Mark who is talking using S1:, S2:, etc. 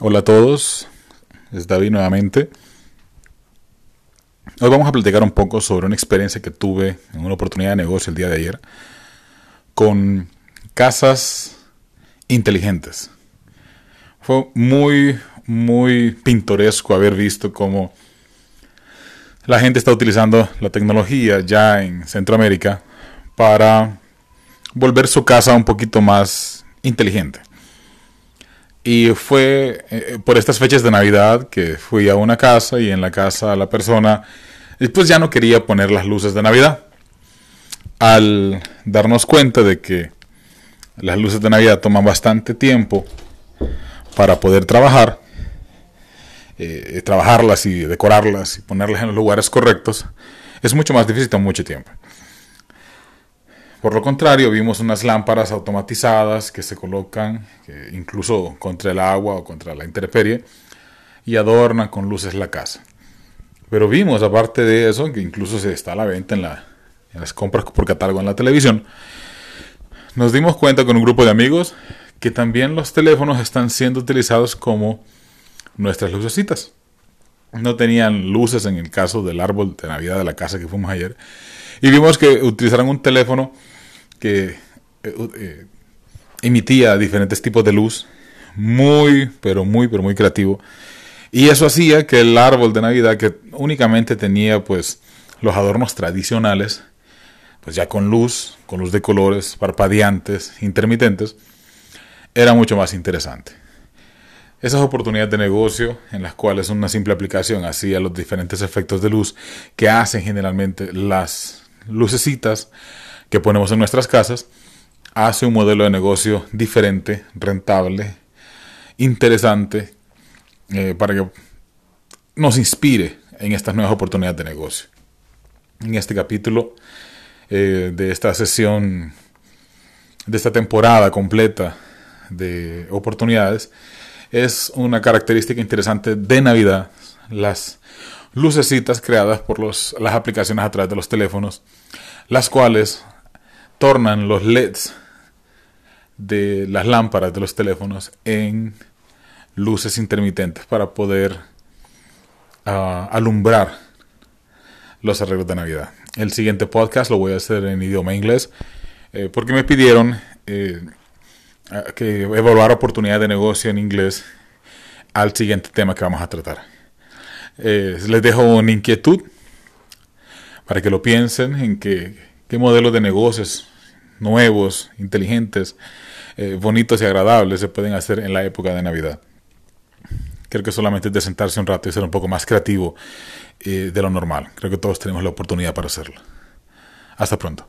S1: Hola a todos, es David nuevamente. Hoy vamos a platicar un poco sobre una experiencia que tuve en una oportunidad de negocio el día de ayer con casas inteligentes. Fue muy, muy pintoresco haber visto cómo la gente está utilizando la tecnología ya en Centroamérica para volver su casa un poquito más inteligente. Y fue eh, por estas fechas de Navidad que fui a una casa y en la casa la persona después ya no quería poner las luces de Navidad. Al darnos cuenta de que las luces de Navidad toman bastante tiempo para poder trabajar, eh, trabajarlas y decorarlas y ponerlas en los lugares correctos, es mucho más difícil, toma mucho tiempo. Por lo contrario, vimos unas lámparas automatizadas que se colocan incluso contra el agua o contra la intemperie y adornan con luces la casa. Pero vimos, aparte de eso, que incluso se está a la venta en, en las compras por catálogo en la televisión, nos dimos cuenta con un grupo de amigos que también los teléfonos están siendo utilizados como nuestras lucecitas. No tenían luces en el caso del árbol de Navidad de la casa que fuimos ayer. Y vimos que utilizaron un teléfono que eh, eh, emitía diferentes tipos de luz, muy, pero muy, pero muy creativo. Y eso hacía que el árbol de Navidad, que únicamente tenía pues los adornos tradicionales, pues ya con luz, con luz de colores, parpadeantes, intermitentes, era mucho más interesante. Esas oportunidades de negocio en las cuales una simple aplicación hacía los diferentes efectos de luz que hacen generalmente las lucecitas que ponemos en nuestras casas, hace un modelo de negocio diferente, rentable, interesante, eh, para que nos inspire en estas nuevas oportunidades de negocio. En este capítulo eh, de esta sesión, de esta temporada completa de oportunidades, es una característica interesante de Navidad, las lucecitas creadas por los, las aplicaciones a través de los teléfonos, las cuales tornan los LEDs de las lámparas de los teléfonos en luces intermitentes para poder ah, alumbrar los arreglos de Navidad. El siguiente podcast lo voy a hacer en idioma inglés eh, porque me pidieron eh, que evaluar oportunidades de negocio en inglés al siguiente tema que vamos a tratar. Eh, les dejo una inquietud para que lo piensen en que qué modelos de negocios nuevos, inteligentes, eh, bonitos y agradables se pueden hacer en la época de Navidad. Creo que solamente es de sentarse un rato y ser un poco más creativo eh, de lo normal. Creo que todos tenemos la oportunidad para hacerlo. Hasta pronto.